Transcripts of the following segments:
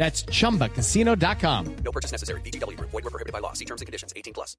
That's chumbacasino.com. No purchase necessary. VGW Group. Void were prohibited by law. See terms and conditions. 18 plus.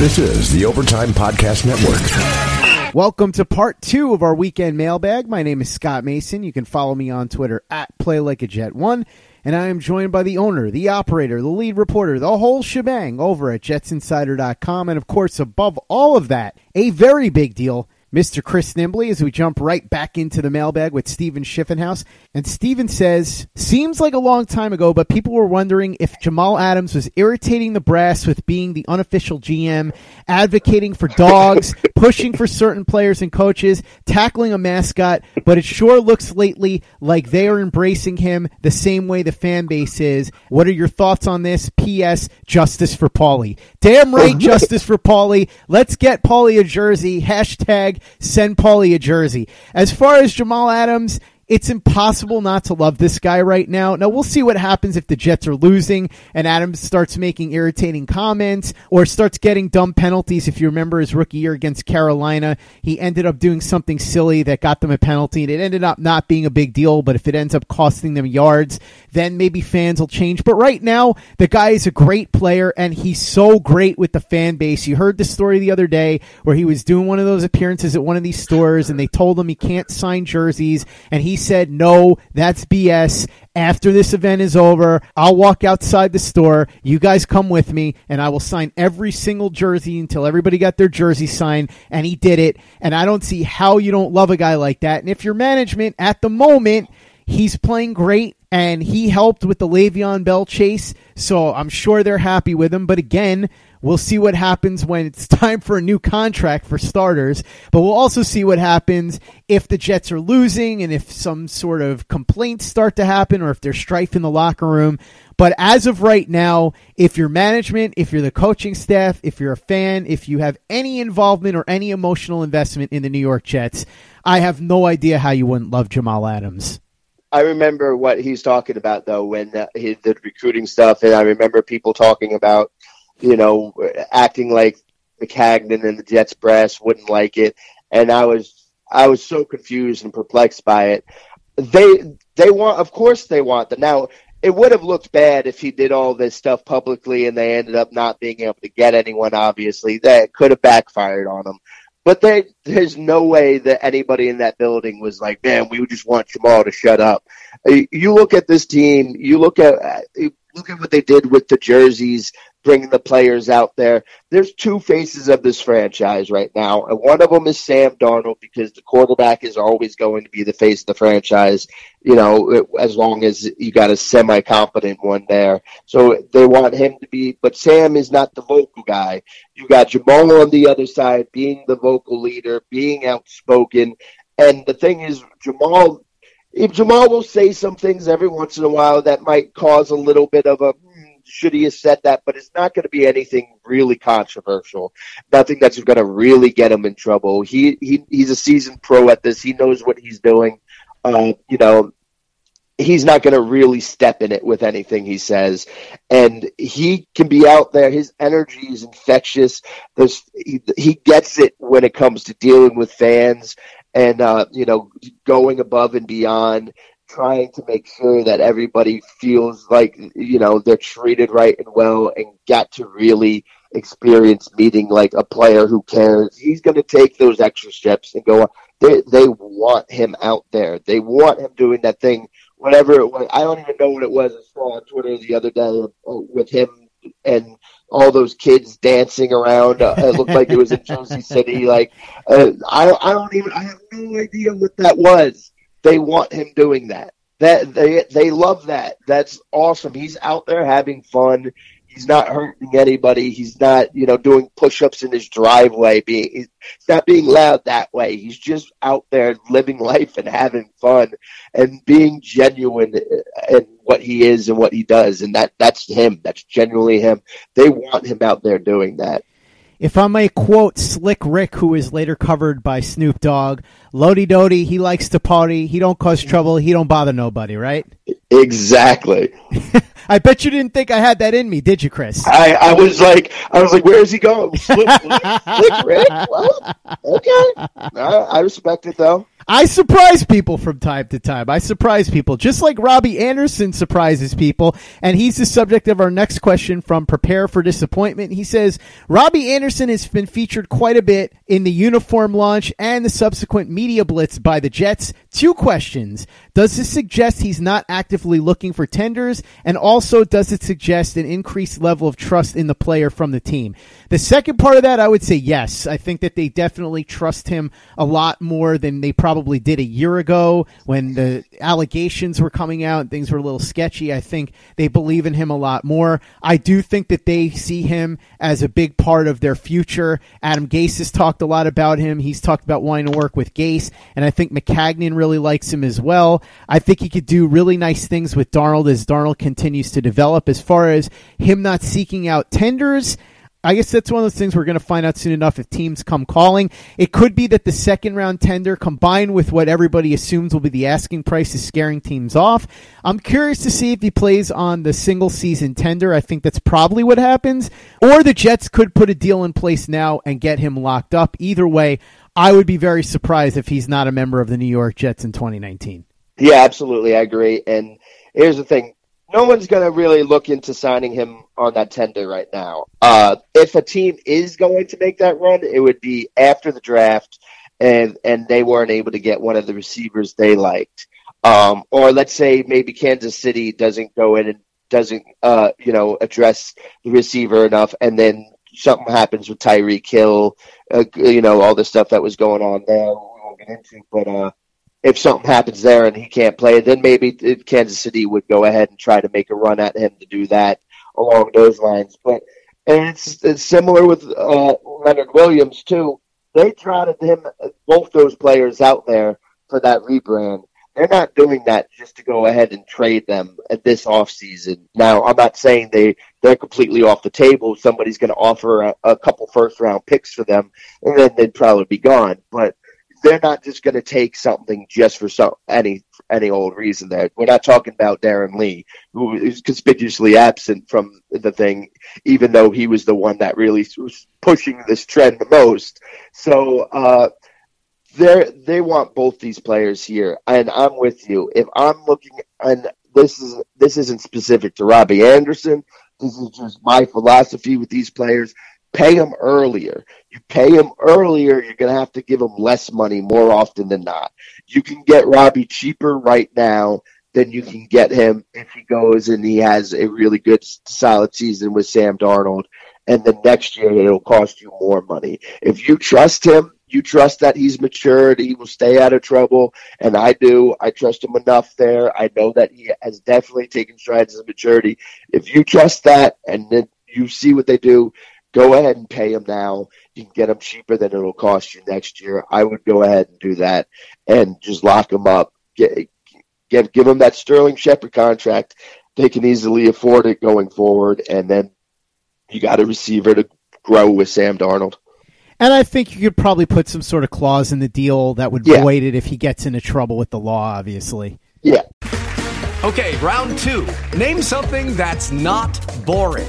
This is the Overtime Podcast Network. Welcome to part two of our weekend mailbag. My name is Scott Mason. You can follow me on Twitter at PlayLikeAJet1. And I am joined by the owner, the operator, the lead reporter, the whole shebang over at JetsInsider.com. And of course, above all of that, a very big deal, Mr. Chris Nimbley, as we jump right back into the mailbag with Steven Schiffenhaus. And Steven says, seems like a long time ago, but people were wondering if Jamal Adams was irritating the brass with being the unofficial GM, advocating for dogs, pushing for certain players and coaches, tackling a mascot, but it sure looks lately like they are embracing him the same way the fan base is. What are your thoughts on this? P.S. Justice for Paulie. Damn right, justice for Paulie. Let's get Paulie a jersey. Hashtag send Paulie a jersey. As far as Jamal Adams, it's impossible not to love this guy right now. Now we'll see what happens if the Jets are losing and Adams starts making irritating comments or starts getting dumb penalties. If you remember his rookie year against Carolina, he ended up doing something silly that got them a penalty and it ended up not being a big deal. But if it ends up costing them yards, then maybe fans will change. But right now, the guy is a great player and he's so great with the fan base. You heard the story the other day where he was doing one of those appearances at one of these stores and they told him he can't sign jerseys and he said, no, that's BS. After this event is over, I'll walk outside the store. You guys come with me and I will sign every single jersey until everybody got their jersey signed. And he did it. And I don't see how you don't love a guy like that. And if your management at the moment, he's playing great and he helped with the Le'Veon Bell chase. So I'm sure they're happy with him. But again, We'll see what happens when it's time for a new contract for starters, but we'll also see what happens if the Jets are losing and if some sort of complaints start to happen or if there's strife in the locker room. But as of right now, if you're management, if you're the coaching staff, if you're a fan, if you have any involvement or any emotional investment in the New York Jets, I have no idea how you wouldn't love Jamal Adams. I remember what he's talking about though when uh, he did recruiting stuff, and I remember people talking about you know, acting like Maccagnan and the Jets brass wouldn't like it, and I was I was so confused and perplexed by it. They they want, of course, they want that. Now it would have looked bad if he did all this stuff publicly and they ended up not being able to get anyone. Obviously, that could have backfired on them. But they, there's no way that anybody in that building was like, man, we just want Jamal to shut up. You look at this team, you look at look at what they did with the jerseys, bringing the players out there. There's two faces of this franchise right now, and one of them is Sam Darnold because the quarterback is always going to be the face of the franchise. You know, as long as you got a semi-competent one there. So they want him to be, but Sam is not the vocal guy. You got Jamal on the other side, being the vocal leader, being outspoken. And the thing is, Jamal if Jamal will say some things every once in a while that might cause a little bit of a should he have said that, but it's not going to be anything really controversial. Nothing that's going to really get him in trouble. He he he's a seasoned pro at this. He knows what he's doing. Uh, you know, he's not going to really step in it with anything he says. And he can be out there. His energy is infectious. There's, he, he gets it when it comes to dealing with fans and, uh, you know, going above and beyond, trying to make sure that everybody feels like, you know, they're treated right and well and got to really experience meeting like a player who cares. He's going to take those extra steps and go. on They they want him out there. They want him doing that thing whatever it was. I don't even know what it was. I saw on Twitter the other day with him and all those kids dancing around. Uh, it looked like it was in Jersey City. Like uh, I, I don't even. I have no idea what that was. They want him doing that. That they they love that. That's awesome. He's out there having fun. He's not hurting anybody. He's not, you know, doing push-ups in his driveway. Being, he's not being loud that way. He's just out there living life and having fun and being genuine uh, in what he is and what he does. And that that's him. That's genuinely him. They want him out there doing that. If I may quote Slick Rick, who is later covered by Snoop Dogg, Lodi Dodi, he likes to party. He don't cause trouble. He don't bother nobody, right? Exactly. I bet you didn't think I had that in me, did you, Chris? I, I was like, I was like, where is he going? Slick, Slick Rick? Well, okay. I, I respect it though. I surprise people from time to time. I surprise people, just like Robbie Anderson surprises people. And he's the subject of our next question from Prepare for Disappointment. He says, Robbie Anderson has been featured quite a bit in the uniform launch and the subsequent media blitz by the Jets. Two questions. Does this suggest he's not actively looking for tenders? And also, does it suggest an increased level of trust in the player from the team? The second part of that, I would say yes. I think that they definitely trust him a lot more than they probably did a year ago when the allegations were coming out and things were a little sketchy. I think they believe in him a lot more. I do think that they see him as a big part of their future. Adam Gase has talked a lot about him. He's talked about wanting to work with Gase, and I think Maccagnan really likes him as well. I think he could do really nice things with Darnold as Darnold continues to develop. As far as him not seeking out tenders, I guess that's one of those things we're going to find out soon enough if teams come calling. It could be that the second round tender combined with what everybody assumes will be the asking price is scaring teams off. I'm curious to see if he plays on the single season tender. I think that's probably what happens. Or the Jets could put a deal in place now and get him locked up. Either way, I would be very surprised if he's not a member of the New York Jets in 2019. Yeah, absolutely. I agree. And here's the thing no one's going to really look into signing him on that tender right now. Uh, if a team is going to make that run, it would be after the draft, and and they weren't able to get one of the receivers they liked, um, or let's say maybe Kansas City doesn't go in and doesn't uh, you know address the receiver enough, and then something happens with Tyreek Hill, uh, you know all the stuff that was going on there. We won't get into, but uh, if something happens there and he can't play, then maybe Kansas City would go ahead and try to make a run at him to do that along those lines. But and it's, it's similar with uh, Leonard Williams too. They trotted him both those players out there for that rebrand. They're not doing that just to go ahead and trade them at this off season. Now, I'm not saying they they're completely off the table. Somebody's going to offer a, a couple first round picks for them, and then they'd probably be gone. But they're not just going to take something just for some any any old reason. There, we're not talking about Darron Lee, who is conspicuously absent from the thing, even though he was the one that really was pushing this trend the most. So uh, they they want both these players here, and I'm with you. If I'm looking, and this is this isn't specific to Robbie Anderson. This is just my philosophy with these players pay them earlier. You pay them earlier, you're going to have to give them less money more often than not. You can get Robbie cheaper right now than you can get him if he goes and he has a really good, solid season with Sam Darnold. And the next year it'll cost you more money. If you trust him, you trust that he's matured, he will stay out of trouble, and I do. I trust him enough there. I know that he has definitely taken strides in maturity. If you trust that, and then you see what they do, go ahead and pay him now. You can get him cheaper than it'll cost you next year. I would go ahead and do that and just lock him up. Get, give give him that Sterling Shepard contract. They can easily afford it going forward, and then you got a receiver to grow with Sam Darnold. And I think you could probably put some sort of clause in the deal that would yeah. void it if he gets into trouble with the law. Obviously. Yeah. Okay, round two. Name something that's not boring.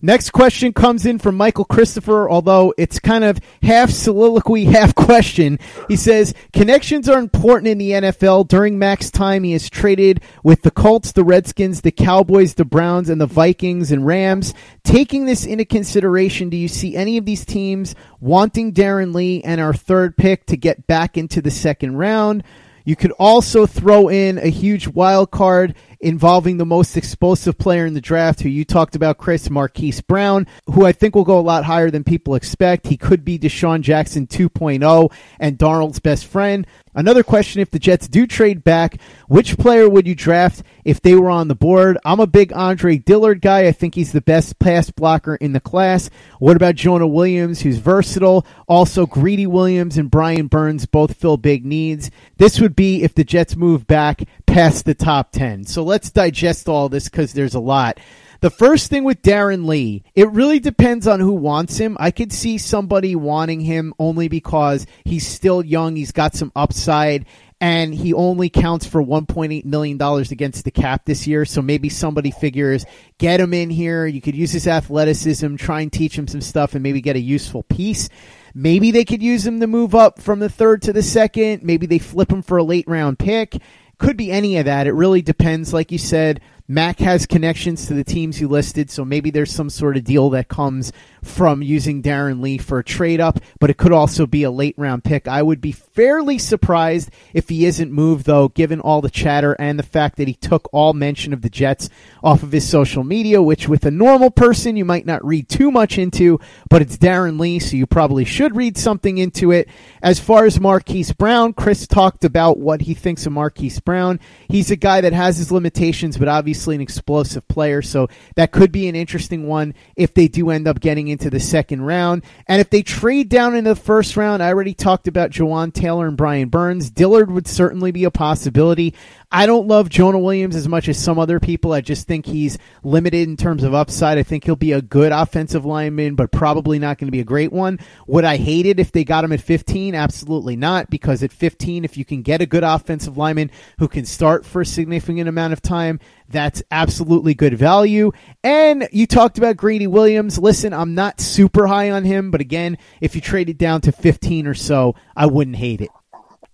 Next question comes in from Michael Christopher, although it's kind of half soliloquy, half question. He says, Connections are important in the NFL. During Mac's time, he has traded with the Colts, the Redskins, the Cowboys, the Browns, and the Vikings and Rams. Taking this into consideration, do you see any of these teams wanting Darron Lee and our third pick to get back into the second round? You could also throw in a huge wild card involving the most explosive player in the draft, who you talked about, Chris Marquise Brown, who I think will go a lot higher than people expect. He could be DeSean Jackson 2.0 and Darnold's best friend. Another question if the Jets do trade back, which player would you draft if they were on the board? I'm a big Andre Dillard guy. I think he's the best pass blocker in the class. What about Jonah Williams, who's versatile? Also, Greedy Williams and Brian Burns both fill big needs. This would be if the Jets move back past the top 10. So let's digest all this because there's a lot. The first thing with Darron Lee, it really depends on who wants him. I could see somebody wanting him only because he's still young, he's got some upside, and he only counts for $1.8 million against the cap this year. So maybe somebody figures, get him in here. You could use his athleticism, try and teach him some stuff, and maybe get a useful piece. Maybe they could use him to move up from the third to the second. Maybe they flip him for a late round pick. Could be any of that. It really depends. Like you said, Mac has connections to the teams you listed, so maybe there's some sort of deal that comes from using Darron Lee for a trade up, but it could also be a late round pick. I would be fairly surprised if he isn't moved, though, given all the chatter and the fact that he took all mention of the Jets off of his social media, which with a normal person you might not read too much into, but it's Darron Lee, so you probably should read something into it. As far as Marquise Brown, Chris talked about what he thinks of Marquise Brown. He's a guy that has his limitations, but obviously obviously an explosive player, so that could be an interesting one if they do end up getting into the second round. And if they trade down into the first round, I already talked about Jawaan Taylor and Brian Burns. Dillard would certainly be a possibility. I don't love Jonah Williams as much as some other people. I just think he's limited in terms of upside. I think he'll be a good offensive lineman, but probably not going to be a great one. Would I hate it if they got him at 15? Absolutely not, because at 15, if you can get a good offensive lineman who can start for a significant amount of time, that's absolutely good value. And you talked about Greedy Williams. Listen, I'm not super high on him, but again, if you trade it down to 15 or so, I wouldn't hate it.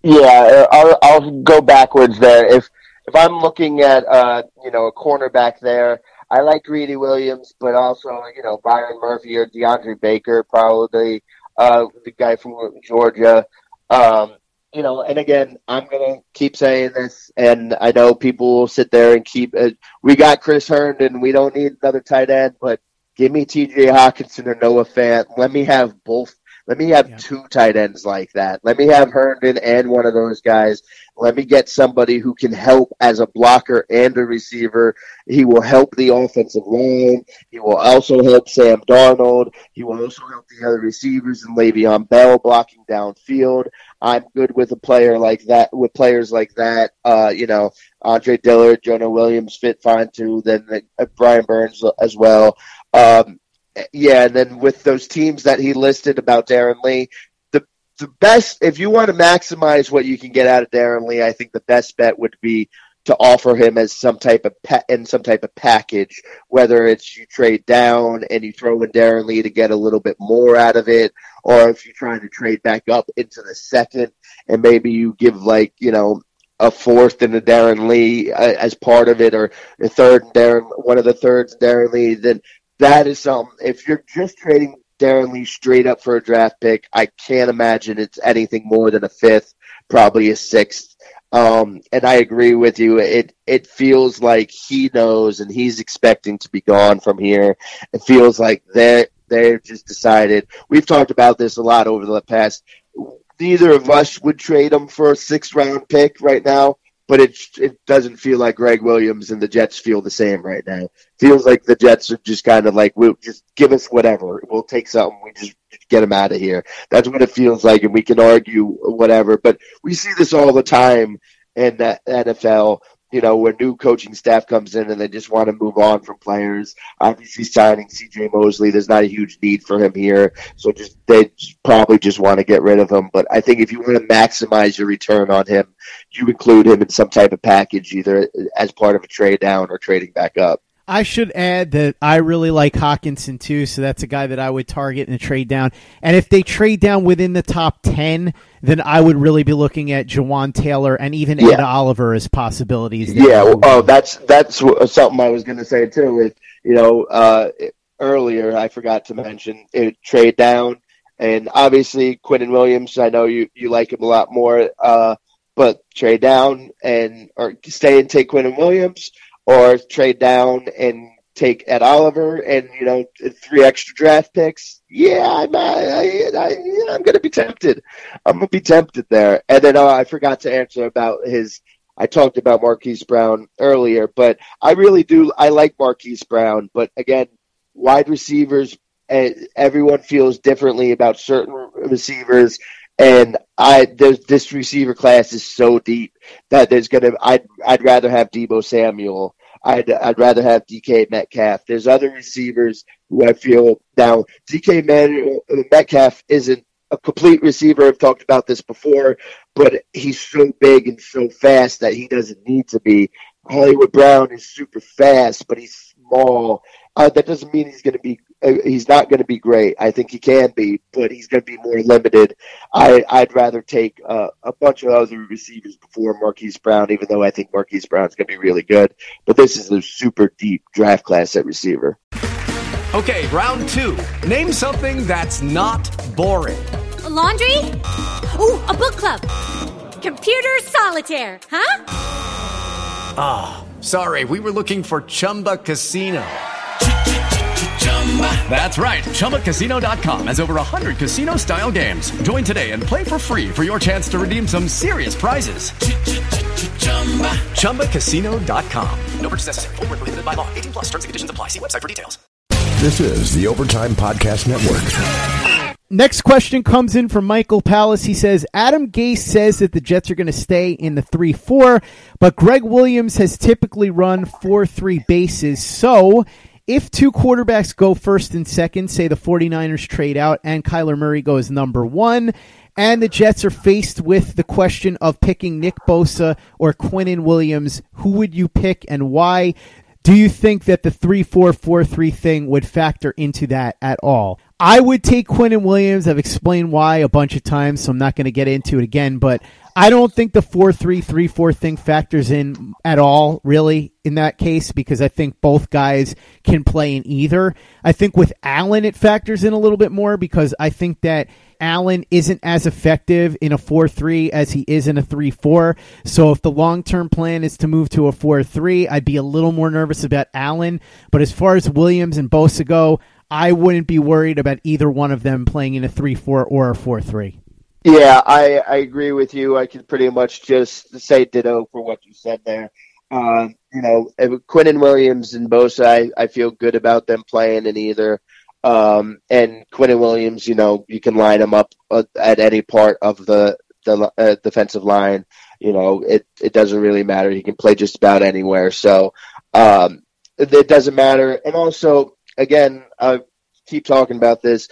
Yeah, uh, I'll, I'll go backwards there. If if I'm looking at uh, you know a cornerback there, I like Greedy Williams, but also you know Byron Murphy or DeAndre Baker, probably uh, the guy from Georgia. Um, you know, and again, I'm gonna keep saying this, and I know people will sit there and keep. Uh, we got Chris Herndon, and we don't need another tight end, but give me T.J. Hockenson or Noah Fant. Let me have both let me have yeah. two tight ends like that. Let me have Herndon and one of those guys. Let me get somebody who can help as a blocker and a receiver. He will help the offensive line. He will also help Sam Darnold. He will also help the other receivers and Le'Veon Bell blocking downfield. I'm good with a player like that, with players like that. Uh, you know, Andre Dillard, Jonah Williams fit fine too. Then uh, Brian Burns as well. Um, yeah, and then with those teams that he listed about Darron Lee, the the best if you want to maximize what you can get out of Darron Lee, I think the best bet would be to offer him as some type of pet in some type of package, whether it's you trade down and you throw in Darron Lee to get a little bit more out of it, or if you're trying to trade back up into the second and maybe you give like you know a fourth and a Darron Lee uh, as part of it, or a third and Darron one of the thirds Darron Lee, then that is something. If you're just trading Darron Lee straight up for a draft pick, I can't imagine it's anything more than a fifth, probably a sixth. Um, and I agree with you. It it feels like he knows and he's expecting to be gone from here. It feels like they they've just decided. We've talked about this a lot over the past. Neither of us would trade him for a sixth round pick right now, but it it doesn't feel like Gregg Williams and the Jets feel the same right now. Feels like the Jets are just kind of like, we'll just give us whatever. We'll take something. We just get them out of here. That's what it feels like, and we can argue whatever. But we see this all the time in the NFL you know, where new coaching staff comes in and they just want to move on from players. Obviously, signing C.J. Mosley, there's not a huge need for him here, so just they probably just want to get rid of him. But I think if you want to maximize your return on him, you include him in some type of package, either as part of a trade down or trading back up. I should add that I really like Hockenson too, so that's a guy that I would target in a trade down. And if they trade down within the top ten, then I would really be looking at Jawaan Taylor and even Yeah. Ed Oliver as possibilities. Yeah, well, oh, that's that's something I was going to say too. With you know, uh, earlier I forgot to mention it, trade down, and obviously Quinton Williams. I know you you like him a lot more, uh, but trade down and or stay and take Quinton Williams, or trade down and take Ed Oliver, and you know three extra draft picks. Yeah, I'm I, I, going to be tempted. I'm to be tempted there. And then uh, I forgot to answer about his. I talked about Marquise Brown earlier, but I really do. I like Marquise Brown, but again, wide receivers. eh, Everyone feels differently about certain receivers, and I this receiver class is so deep that there's gonna. I'd I'd rather have Deebo Samuel. I'd I'd rather have DK Metcalf. There's other receivers who I feel now. DK Man, Metcalf isn't a complete receiver. I've talked about this before, but he's so big and so fast that he doesn't need to be. Hollywood Brown is super fast, but he's small. Uh, that doesn't mean he's going to be. Uh, he's not going to be great. I think he can be, but he's going to be more limited. I, I'd rather take uh, a bunch of other receivers before Marquise Brown, even though I think Marquise Brown's going to be really good. But this is a super deep draft class at receiver. Okay, round two. Name something that's not boring. A laundry? Ooh, a book club. Computer solitaire, huh? Ah, sorry, we were looking for Chumba Casino. That's right. ChumbaCasino.com has over 100 casino style games. Join today and play for free for your chance to redeem some serious prizes. ChumbaCasino.com. No purchase necessary. Void prohibited by law. 18 plus terms and conditions apply. See website for details. This is the Overtime Podcast Network. Next question comes in from Michael Palace. He says Adam Gase says that the Jets are going to stay in the 3 4, but Gregg Williams has typically run 4 3 bases. So if two quarterbacks go first and second, say the 49ers trade out and Kyler Murray goes number one, and the Jets are faced with the question of picking Nick Bosa or Quinnen Williams, who would you pick and why? Do you think that the 3 4 4 3 thing would factor into that at all? I would take Quinton Williams. I've explained why a bunch of times, so I'm not going to get into it again, but I don't think the 4 3 3 4 thing factors in at all, really, in that case, because I think both guys can play in either. I think with Allen, it factors in a little bit more because I think that Allen isn't as effective in a 4 3 as he is in a 3 4. So if the long term plan is to move to a 4 3, I'd be a little more nervous about Allen. But as far as Williams and Bosa go, I wouldn't be worried about either one of them playing in a 3 4 or a 4 3. Yeah, I, I agree with you. I can pretty much just say ditto for what you said there. Um, you know, Quinton Williams and Bosa, I, I feel good about them playing in either. Um, and Quinton Williams, you know, you can line him up uh, at any part of the the uh, defensive line. You know, it it doesn't really matter. He can play just about anywhere. So um, it, it doesn't matter. And also, again, I keep talking about this.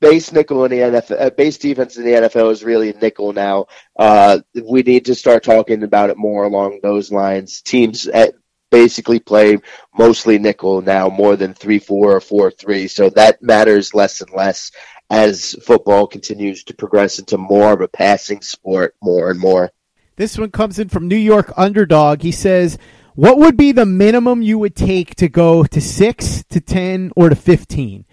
Base nickel in the NFL, uh, base defense in the NFL is really nickel now. Uh, we need to start talking about it more along those lines. Teams at, basically play mostly nickel now, more than three four or four three. So that matters less and less as football continues to progress into more of a passing sport, more and more. This one comes in from New York Underdog. He says, What would be the minimum you would take to go to 6, to 10, or to 15?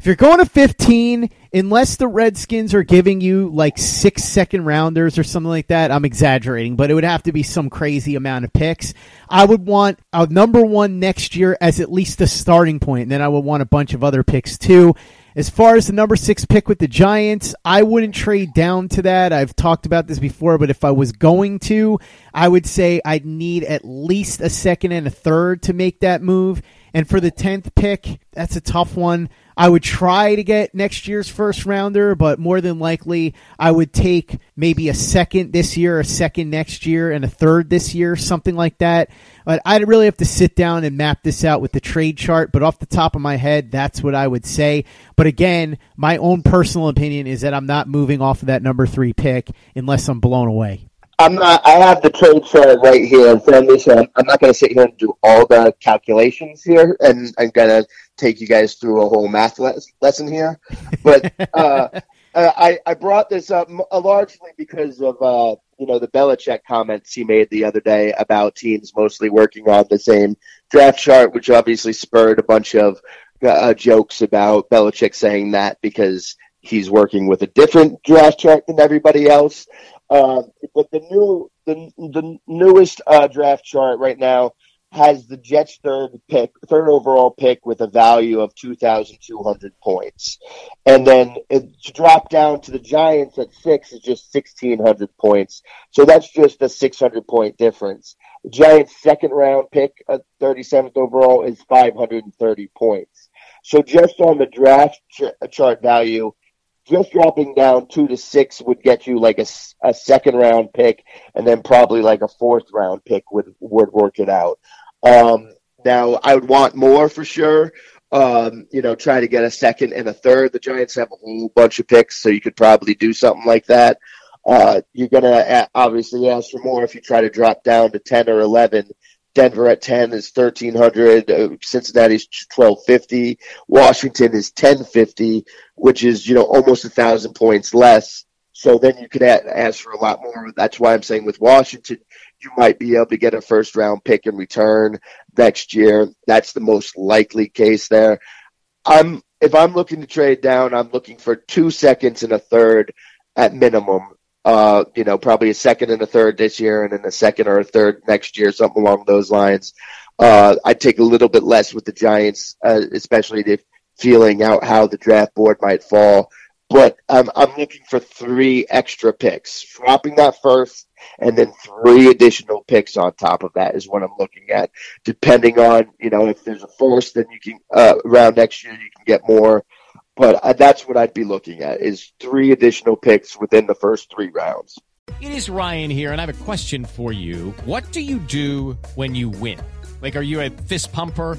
If you're going to 15, unless the Redskins are giving you like six second rounders or something like that, I'm exaggerating, but it would have to be some crazy amount of picks. I would want a number one next year as at least a starting point, and then I would want a bunch of other picks too. As far as the number six pick with the Giants, I wouldn't trade down to that. I've talked about this before, but if I was going to, I would say I'd need at least a second and a third to make that move. And for the 10th pick, that's a tough one. I would try to get next year's first rounder, but more than likely, I would take maybe a second this year, a second next year, and a third this year, something like that. But I'd really have to sit down and map this out with the trade chart. But off the top of my head, that's what I would say. But again, my own personal opinion is that I'm not moving off of that number three pick unless I'm blown away. I'm not. I have the trade chart right here in front of me, so I'm, I'm not going to sit here and do all the calculations here, and I'm going to take you guys through a whole math les- lesson here. But uh, I, I brought this up uh, largely because of uh, you know the Belichick comments he made the other day about teams mostly working on the same draft chart, which obviously spurred a bunch of uh, jokes about Belichick saying that because he's working with a different draft chart than everybody else. Uh, but the new, the, the newest uh, draft chart right now has the Jets' third pick, third overall pick, with a value of two thousand two hundred points, and then it, to drop down to the Giants at six is just sixteen hundred points. So that's just a six hundred point difference. The Giants' second round pick, at thirty seventh overall, is five hundred and thirty points. So just on the draft ch- chart value, just dropping down two to six would get you like a, a second round pick, and then probably like a fourth round pick would would work it out. Um, now I would want more for sure. Um, you know, try to get a second and a third. The Giants have a whole bunch of picks, so you could probably do something like that. Uh, you're gonna obviously ask for more if you try to drop down to ten or eleven. Denver at ten is thirteen hundred. Uh, Cincinnati's twelve fifty. Washington is ten fifty, which is you know almost a thousand points less. So then you could ask for a lot more. That's why I'm saying with Washington, you might be able to get a first round pick in return next year. That's the most likely case there. I'm if I'm looking to trade down, I'm looking for two seconds and a third at minimum. Uh, you know, probably a second and a third this year, and then a second or a third next year, something along those lines. Uh, I'd take a little bit less with the Giants, uh, especially if feeling out how the draft board might fall. But um, I'm looking for three extra picks, dropping that first, and then three additional picks on top of that is what I'm looking at. Depending on you know if there's a first, then you can uh, around next year you can get more. But uh, that's what I'd be looking at is three additional picks within the first three rounds. It is Ryan here, and I have a question for you. What do you do when you win? Like, are you a fist pumper?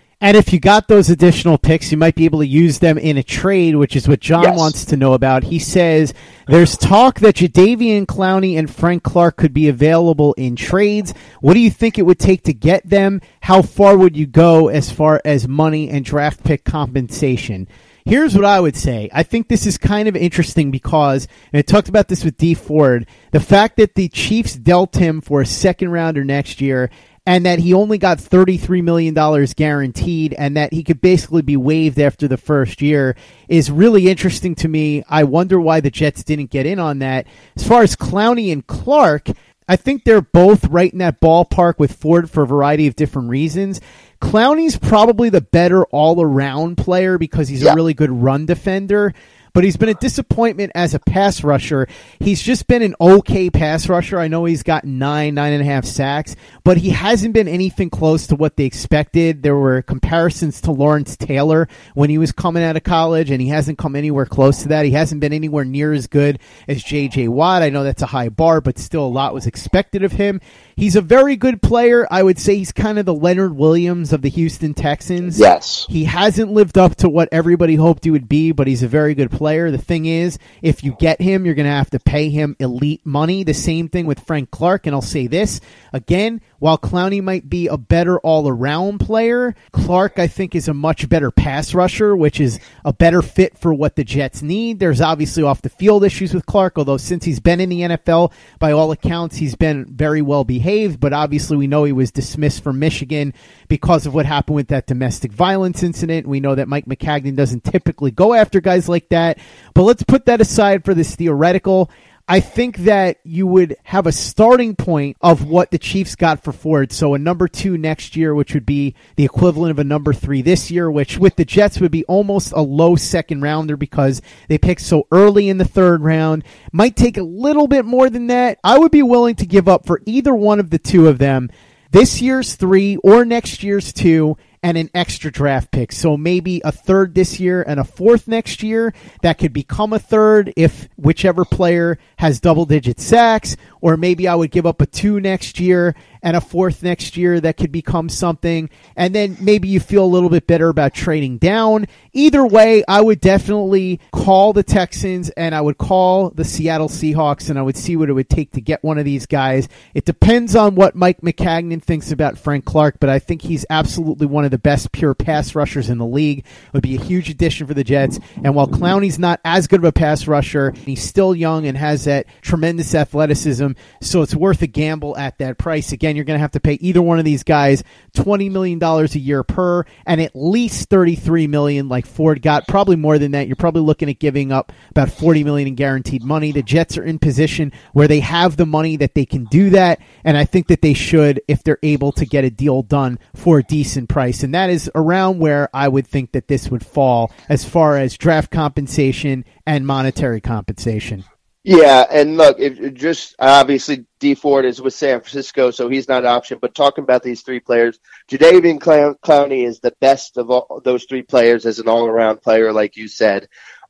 And if you got those additional picks, you might be able to use them in a trade, which is what John Yes. wants to know about. He says there's talk that Jadeveon Clowney and Frank Clark could be available in trades. What do you think it would take to get them? How far would you go as far as money and draft pick compensation? Here's what I would say. I think this is kind of interesting because, and I talked about this with Dee Ford, the fact that the Chiefs dealt him for a second rounder next year and that he only got $33 million guaranteed and that he could basically be waived after the first year is really interesting to me. I wonder why the Jets didn't get in on that. As far as Clowney and Clark, I think they're both right in that ballpark with Ford for a variety of different reasons. Clowney's probably the better all around player because he's Yeah. a really good run defender. But he's been a disappointment as a pass rusher. He's just been an okay pass rusher. I know he's got nine, nine and a half sacks, but he hasn't been anything close to what they expected. There were comparisons to Lawrence Taylor when he was coming out of college, and he hasn't come anywhere close to that. He hasn't been anywhere near as good as J.J. Watt. I know that's a high bar, but still a lot was expected of him. He's a very good player. I would say he's kind of the Leonard Williams of the Houston Texans. Yes. He hasn't lived up to what everybody hoped he would be, but he's a very good player. The thing is, if you get him, you're going to have to pay him elite money. The same thing with Frank Clark. And I'll say this again while Clowney might be a better all around player, Clark, I think, is a much better pass rusher, which is a better fit for what the Jets need. There's obviously off the field issues with Clark, although since he's been in the NFL, by all accounts, he's been very well behaved, but obviously we know he was dismissed from Michigan because of what happened with that domestic violence incident. We know that Mike Maccagnan doesn't typically go after guys like that, but let's put that aside for this theoretical. I think that you would have a starting point of what the Chiefs got for Ford. So a number two next year, which would be the equivalent of a number three this year, which with the Jets would be almost a low second rounder because they picked so early in the third round. Might take a little bit more than that. I would be willing to give up for either one of the two of them this year's three or next year's two and an extra draft pick. So maybe a third this year and a fourth next year that could become a third if whichever player has double digit sacks, or maybe I would give up a two next year and a fourth next year that could become something. And then maybe you feel a little bit better about trading down. Either way, I would definitely call the Texans and I would call the Seattle Seahawks and I would see what it would take to get one of these guys. It depends on what Mike Maccagnan thinks about Frank Clark, but I think he's absolutely one of the best pure pass rushers in the league. It would be a huge addition for the Jets. And while Clowney's not as good of a pass rusher, he's still young and has that tremendous athleticism. So it's worth a gamble at that price. Again, you're going to have to pay either one of these guys $20 million a year per and at least 33 million like Ford got. Probably more than that. You're probably looking at giving up about 40 million in guaranteed money. The Jets are in position where they have the money that they can do that. And I think that they should if they're able to get a deal done for a decent price. And that is around where I would think that this would fall as far as draft compensation and monetary compensation. Yeah, and look, just obviously Dee Ford is with San Francisco, so he's not an option. But talking about these three players, Jadeveon Clowney is the best of all those three players as an all-around player, like you said.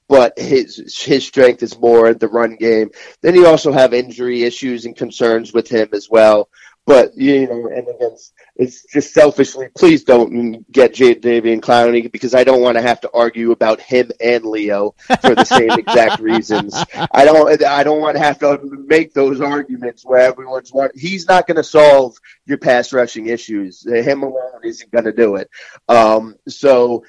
But his his strength is more in the run game. Then you also have injury issues and concerns with him as well. But you know, and against it's just selfishly, please don't get Jadeveon Clowney because I don't want to have to argue about him and Leo for the same exact reasons. I don't I don't want to have to make those arguments where everyone's want. He's not going to solve your pass rushing issues. Him alone isn't going to do it. Um, so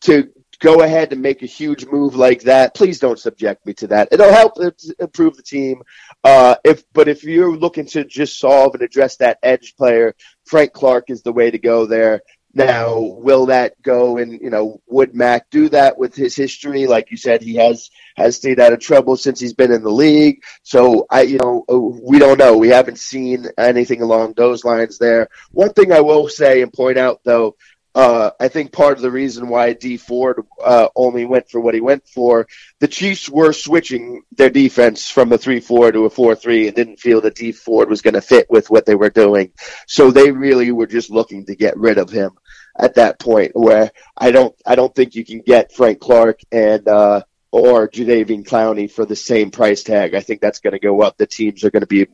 to go ahead and make a huge move like that, please don't subject me to that. It'll help improve the team. Uh, if but if you're looking to just solve and address that edge player, Frank Clark is the way to go there. Now, will that go and you know would Mac do that with his history? Like you said, he has has stayed out of trouble since he's been in the league. So I, you know, we don't know. We haven't seen anything along those lines there. One thing I will say and point out though uh, I think part of the reason why Dee Ford uh, only went for what he went for, the Chiefs were switching their defense from a three-four to a four-three, and didn't feel that Dee Ford was going to fit with what they were doing. So they really were just looking to get rid of him at that point. Where I don't, I don't think you can get Frank Clark and uh, or Jadeveon Clowney for the same price tag. I think that's going to go up. The teams are going to be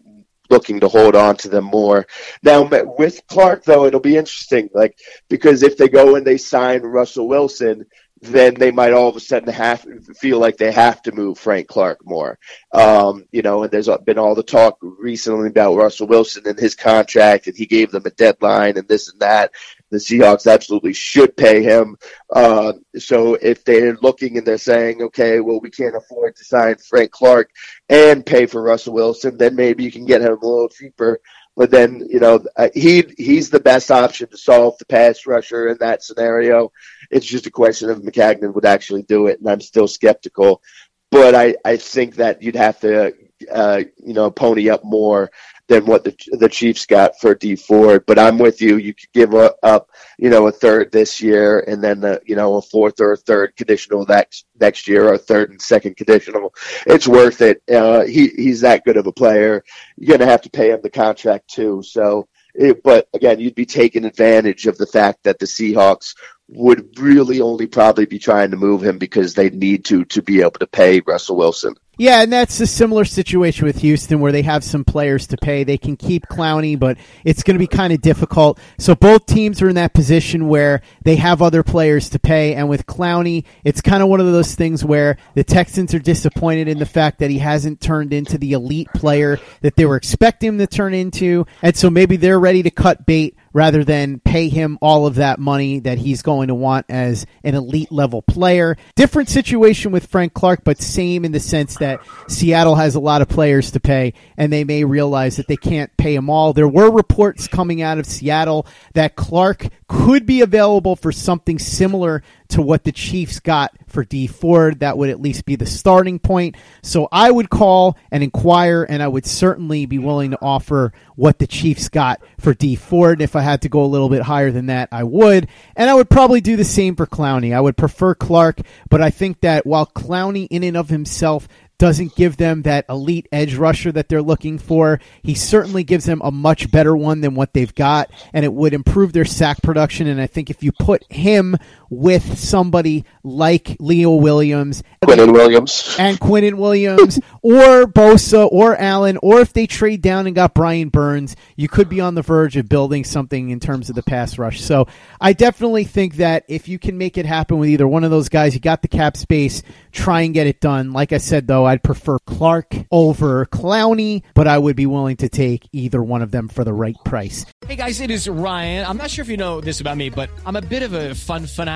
looking to hold on to them more. Now with Clark though, it'll be interesting, like because if they go and they sign Russell Wilson, then they might all of a sudden have feel like they have to move Frank Clark more. Um, you know, and there's been all the talk recently about Russell Wilson and his contract, and he gave them a deadline and this and that. The Seahawks absolutely should pay him. Uh, so if they're looking and they're saying, okay, well, we can't afford to sign Frank Clark and pay for Russell Wilson, then maybe you can get him a little cheaper. But then, you know, uh, he he's the best option to solve the pass rusher in that scenario. It's just a question of Maccagnan would actually do it, and I'm still skeptical. But I, I think that you'd have to, uh, you know, pony up more than what the the Chiefs got for Dee Ford. But I'm with you. You could give up, you know, a third this year, and then the, you know a fourth or a third conditional next next year, or a third and second conditional. It's worth it. Uh, he he's that good of a player. You're gonna have to pay him the contract too. So. It, but again, you'd be taking advantage of the fact that the Seahawks would really only probably be trying to move him because they need to to be able to pay Russell Wilson. Yeah, and that's a similar situation with Houston where they have some players to pay. They can keep Clowney, but it's going to be kind of difficult. So both teams are in that position where they have other players to pay. And with Clowney, it's kind of one of those things where the Texans are disappointed in the fact that he hasn't turned into the elite player that they were expecting him to turn into. And so maybe they're ready to cut bait rather than pay him all of that money that he's going to want as an elite level player. Different situation with Frank Clark, but same in the sense that Seattle has a lot of players to pay and they may realize that they can't pay them all. There were reports coming out of Seattle that Clark could be available for something similar to what the Chiefs got for Dee Ford. That would at least be the starting point. So I would call and inquire, and I would certainly be willing to offer what the Chiefs got for Dee Ford. If I had to go a little bit higher than that, I would. And I would probably do the same for Clowney. I would prefer Clark, but I think that while Clowney in and of himself doesn't give them that elite edge rusher that they're looking for. He certainly gives them a much better one than what they've got, and it would improve their sack production. And I think if you put him with somebody like Leo Williams, Quinnen Williams, and Quinnen Williams, or Bosa, or Allen, or if they trade down and got Brian Burns, you could be on the verge of building something in terms of the pass rush. So I definitely think that if you can make it happen with either one of those guys, you got the cap space, try and get it done. Like I said, though, I'd prefer Clark over Clowney, but I would be willing to take either one of them for the right price. Hey guys, it is Ryan. I'm not sure if you know this about me, but I'm a bit of a fun fanatic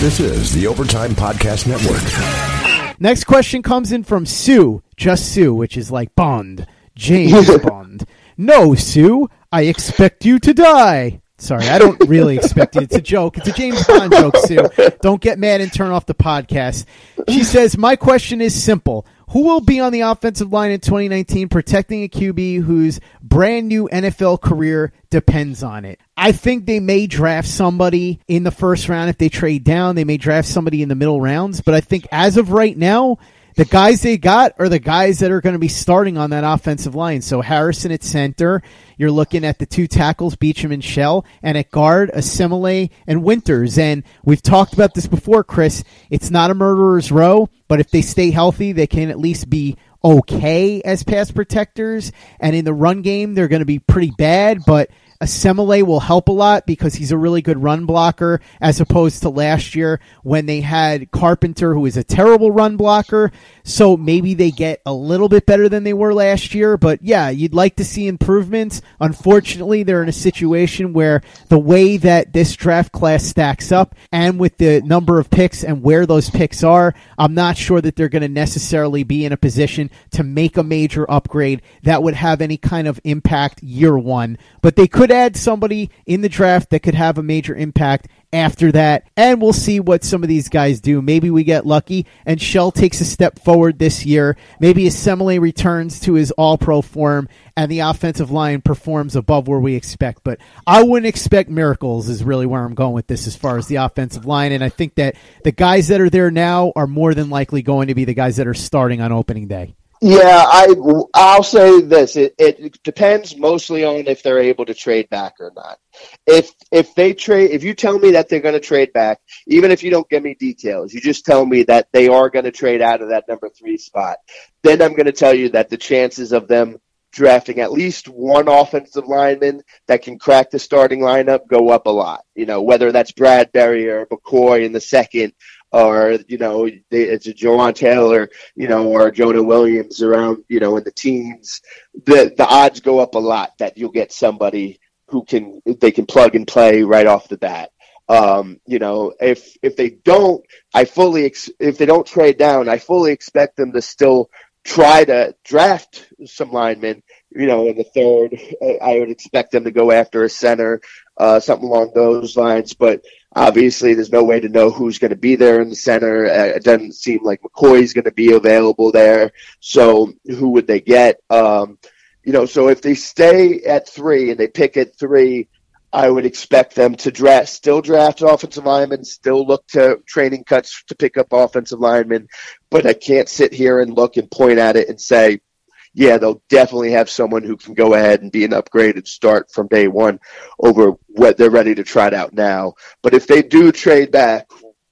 This is the Overtime Podcast Network. Next question comes in from Sue, just Sue, which is like Bond, James Bond. No, Sue, I expect you to die. Sorry, I don't really expect it. It's a joke. It's a James Bond joke, Sue. Don't get mad and turn off the podcast. She says, My question is simple. Who will be on the offensive line in 2019 protecting a QB whose brand new NFL career depends on it? I think they may draft somebody in the first round if they trade down. They may draft somebody in the middle rounds. But I think as of right now, the guys they got are the guys that are going to be starting on that offensive line. So Harrison at center, you're looking at the two tackles, Beachum and Shell, and at guard, Osemele and Winters. And we've talked about this before, Chris. It's not a murderer's row, but if they stay healthy, they can at least be okay as pass protectors. And in the run game, they're going to be pretty bad, but Osemele will help a lot because he's a really good run blocker as opposed to last year when they had Carpenter, who is a terrible run blocker. So maybe they get a little bit better than they were last year. But yeah, you'd like to see improvements. Unfortunately, they're in a situation where the way that this draft class stacks up and with the number of picks and where those picks are, I'm not sure that they're going to necessarily be in a position to make a major upgrade that would have any kind of impact year one. But they could add somebody in the draft that could have a major impact after that, and we'll see what some of these guys do. Maybe we get lucky and Shell takes a step forward this year. Maybe Osemele returns to his all pro form and the offensive line performs above where we expect. But I wouldn't expect miracles, is really where I'm going with this as far as the offensive line. And I think that the guys that are there now are more than likely going to be the guys that are starting on opening day. Yeah, I I'll say this. It, it depends mostly on if they're able to trade back or not. If if they trade, if you tell me that they're going to trade back, even if you don't give me details, you just tell me that they are going to trade out of that number three spot. Then I'm going to tell you that the chances of them drafting at least one offensive lineman that can crack the starting lineup go up a lot. You know, whether that's Bradbury or McCoy in the second or you know it's a Jawaan Taylor, you know, or Jonah Williams around, you know, in the teens, the the odds go up a lot that you'll get somebody who can they can plug and play right off the bat. Um, you know, if if they don't, I fully ex- if they don't trade down, I fully expect them to still try to draft some linemen you know, in the third, I, I would expect them to go after a center, uh, something along those lines. But obviously, there's no way to know who's going to be there in the center. Uh, it doesn't seem like McCoy's going to be available there. So who would they get? Um, you know, so if they stay at three and they pick at three, I would expect them to draft, still draft offensive linemen, still look to training cuts to pick up offensive linemen. But I can't sit here and look and point at it and say, yeah, they'll definitely have someone who can go ahead and be an upgrade and start from day one over what they're ready to try it out now. But if they do trade back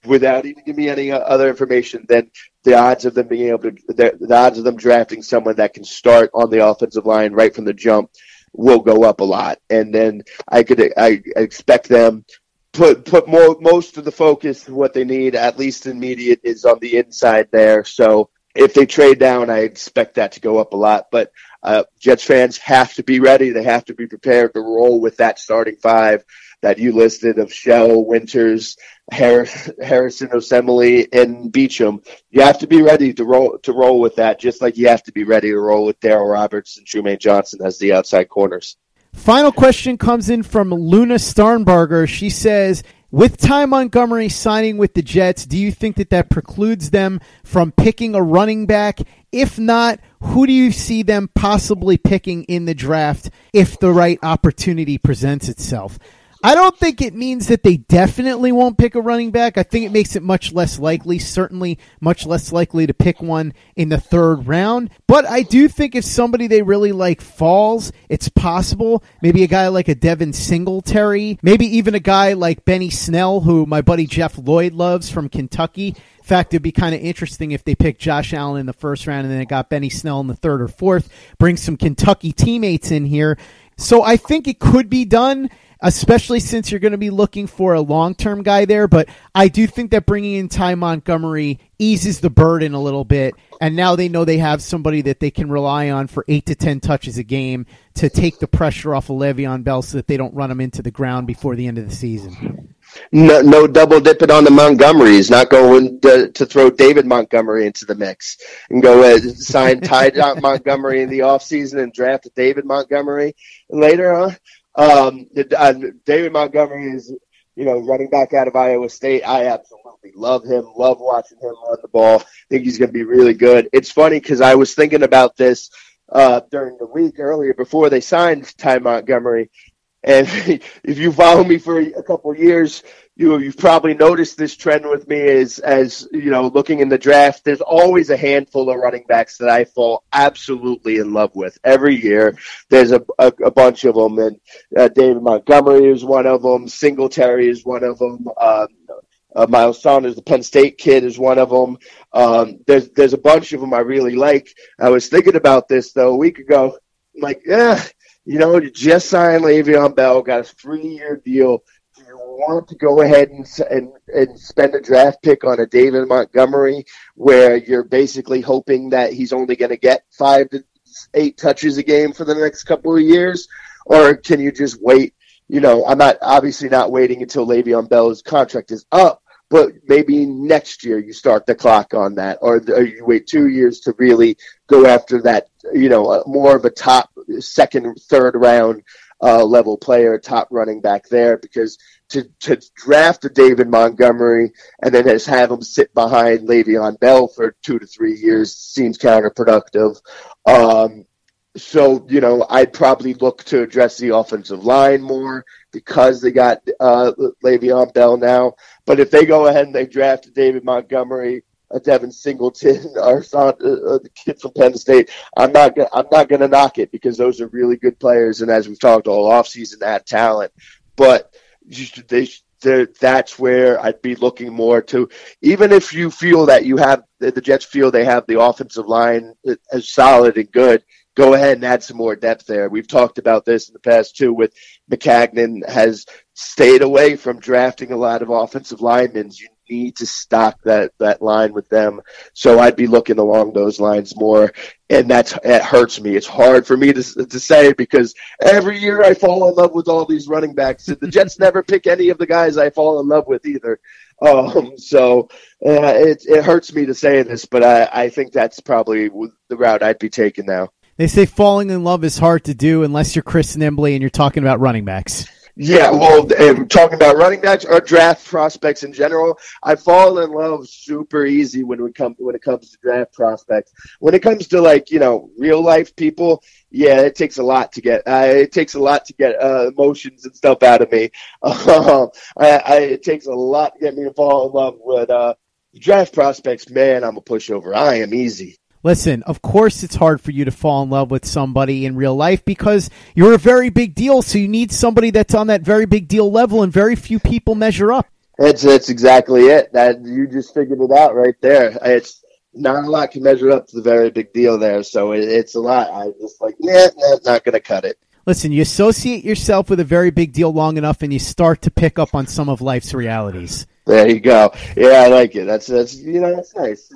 without even giving me any other information, then the odds of them being able to, the, the odds of them drafting someone that can start on the offensive line right from the jump will go up a lot. And then I could I expect them put put more most of the focus what they need at least immediate is on the inside there. So if they trade down, I expect that to go up a lot. But uh, Jets fans have to be ready. They have to be prepared to roll with that starting five that you listed of Shell, Winters, Harris, Harrison, Osemele, and Beachum. You have to be ready to roll to roll with that, just like you have to be ready to roll with Darryl Roberts and Trumaine Johnson as the outside corners. Final question comes in from Luna Starnbarger. She says, with Ty Montgomery signing with the Jets, do you think that that precludes them from picking a running back? If not, who do you see them possibly picking in the draft if the right opportunity presents itself? I don't think it means that they definitely won't pick a running back. I think it makes it much less likely, certainly much less likely to pick one in the third round. But I do think if somebody they really like falls, it's possible. Maybe a guy like a Devin Singletary, maybe even a guy like Benny Snell, who my buddy Jeff Lloyd loves from Kentucky. In fact, it'd be kind of interesting if they picked Josh Allen in the first round and then it got Benny Snell in the third or fourth. Bring some Kentucky teammates in here. So I think it could be done especially since you're going to be looking for a long term guy there. But I do think that bringing in Ty Montgomery eases the burden a little bit. And now they know they have somebody that they can rely on for eight to 10 touches a game to take the pressure off of Le'Veon Bell so that they don't run him into the ground before the end of the season. No, no double dipping on the Montgomerys. Not going to, to, throw David Montgomery into the mix and go uh, sign Ty Montgomery in the offseason and draft David Montgomery later on. Um, uh, David Montgomery is, you know, running back out of Iowa State. I absolutely love him. Love watching him run the ball. think he's going to be really good. It's funny because I was thinking about this uh, during the week earlier before they signed Ty Montgomery. And if you follow me for a couple years, you you've probably noticed this trend with me is as you know looking in the draft there's always a handful of running backs that I fall absolutely in love with every year there's a, a, a bunch of them and uh, David Montgomery is one of them Singletary is one of them um, uh, Miles Sanders, the Penn State kid, is one of them. Um, there's there's a bunch of them I really like. I was thinking about this though a week ago. I'm like, yeah, you know, you just signed Le'Veon Bell, got a three year deal Do you want to go ahead and, and and spend a draft pick on a David Montgomery, where you're basically hoping that he's only going to get five to eight touches a game for the next couple of years, or can you just wait? You know, I'm not obviously not waiting until Le'Veon Bell's contract is up, but maybe next year you start the clock on that, or, or you wait two years to really go after that. You know, more of a top second, third round uh, level player, top running back there, because to, to draft a David Montgomery and then just have him sit behind Le'Veon Bell for two to three years seems counterproductive. Um, so, you know, I'd probably look to address the offensive line more because they got uh, Le'Veon Bell now. But if they go ahead and they draft David Montgomery, a Devin Singleton, or uh, the kid from Penn State, I'm not gonna, I'm not going to knock it because those are really good players, and as we've talked all offseason, that talent. But they, that's where I'd be looking more to. Even if you feel that you have the Jets feel they have the offensive line as solid and good, go ahead and add some more depth there. We've talked about this in the past too. With Maccagnan has stayed away from drafting a lot of offensive linemen. You need to stock that that line with them. So I'd be looking along those lines more, and that's it hurts me. It's hard for me to to say because every year I fall in love with all these running backs. The Jets never pick any of the guys I fall in love with either. Um, so uh, it it hurts me to say this, but I I think that's probably the route I'd be taking now. They say falling in love is hard to do unless you're Chris Nimbley and you're talking about running backs. Yeah, well, and talking about running backs or draft prospects in general, I fall in love super easy when we come when it comes to draft prospects. When it comes to like you know real life people, yeah, it takes a lot to get. Uh, it takes a lot to get uh, emotions and stuff out of me. Um, I, I, it takes a lot to get me to fall in love with uh, draft prospects. Man, I'm a pushover. I am easy. Listen, of course it's hard for you to fall in love with somebody in real life because you're a very big deal, so you need somebody that's on that very big deal level and very few people measure up. That's that's exactly it. That you just figured it out right there. It's not a lot can measure up to the very big deal there, so it, it's a lot. I just like, nah, nah not going to cut it. Listen, you associate yourself with a very big deal long enough, and you start to pick up on some of life's realities. There you go. Yeah, I like it. That's that's you know that's nice.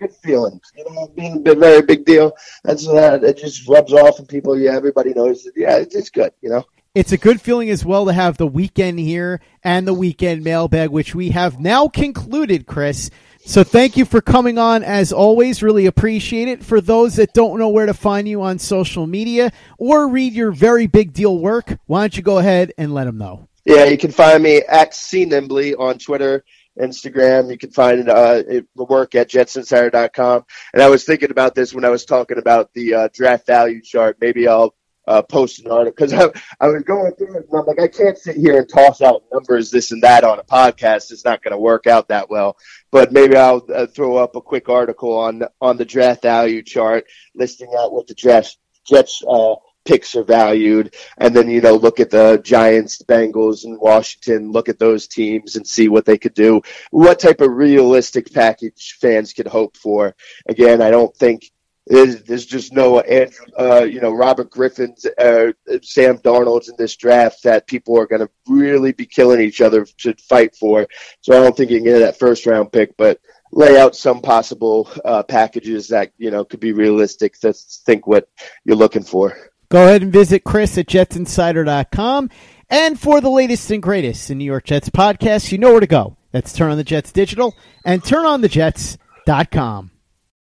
Good feelings. You know, being a very big deal. That's that. Uh, it just rubs off, and people, yeah, everybody knows. That, yeah, it's, it's good. You know. It's a good feeling as well to have the weekend here and the weekend mailbag, which we have now concluded, Chris. So thank you for coming on as always. Really appreciate it. For those that don't know where to find you on social media or read your very big deal work, why don't you go ahead and let them know? Yeah, you can find me at cnimbly on Twitter Instagram. You can find uh, it, the work at jetsinsider.com. And I was thinking about this when I was talking about the uh, draft value chart. Maybe I'll uh, post an article because I, I was going through it and I'm like, I can't sit here and toss out numbers, this and that on a podcast. It's not going to work out that well. But maybe I'll uh, throw up a quick article on on the draft value chart, listing out what the draft Jets uh, picks are valued, and then you know look at the Giants, Bengals, and Washington. Look at those teams and see what they could do. What type of realistic package fans could hope for? Again, I don't think there's, just no Andrew, uh, you know Robert Griffin's, uh, Sam Darnold's in this draft that people are going to really be killing each other to fight for. So I don't think you can get that first round pick, but lay out some possible uh, packages that you know could be realistic to think what you're looking for. Go ahead and visit Chris at jetsinsider.com. And for the latest and greatest in New York Jets podcasts, you know where to go. That's Turn on the Jets Digital and turnonthejets.com.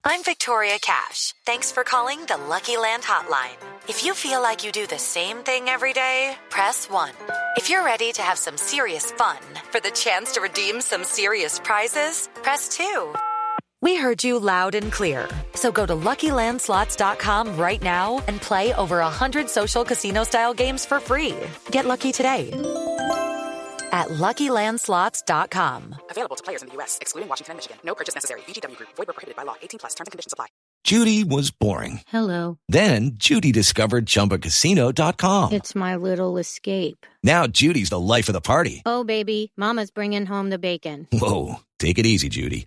I'm Victoria Cash. Thanks for calling the Lucky Land Hotline. If you feel like you do the same thing every day, press 1. If you're ready to have some serious fun for the chance to redeem some serious prizes, press 2. We heard you loud and clear. So go to LuckyLandSlots.com right now and play over 100 social casino-style games for free. Get lucky today at LuckyLandSlots.com. Available to players in the U.S., excluding Washington and Michigan. No purchase necessary. VGW Group. Void were prohibited by law. 18 plus. Terms and conditions apply. Judy was boring. Hello. Then Judy discovered ChumbaCasino.com. It's my little escape. Now Judy's the life of the party. Oh, baby, mama's bringing home the bacon. Whoa, take it easy, Judy.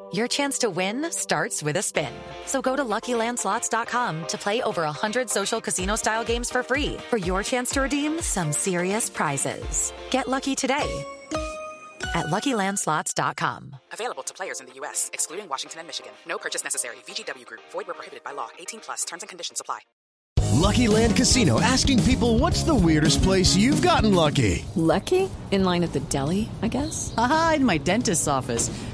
Your chance to win starts with a spin. So go to LuckyLandSlots.com to play over 100 social casino-style games for free for your chance to redeem some serious prizes. Get lucky today at LuckyLandSlots.com. Available to players in the U.S., excluding Washington and Michigan. No purchase necessary. VGW Group. Void where prohibited by law. 18 plus. Terms and conditions apply. Lucky Land Casino asking people what's the weirdest place you've gotten lucky? Lucky? In line at the deli, I guess? Aha, in my dentist's office.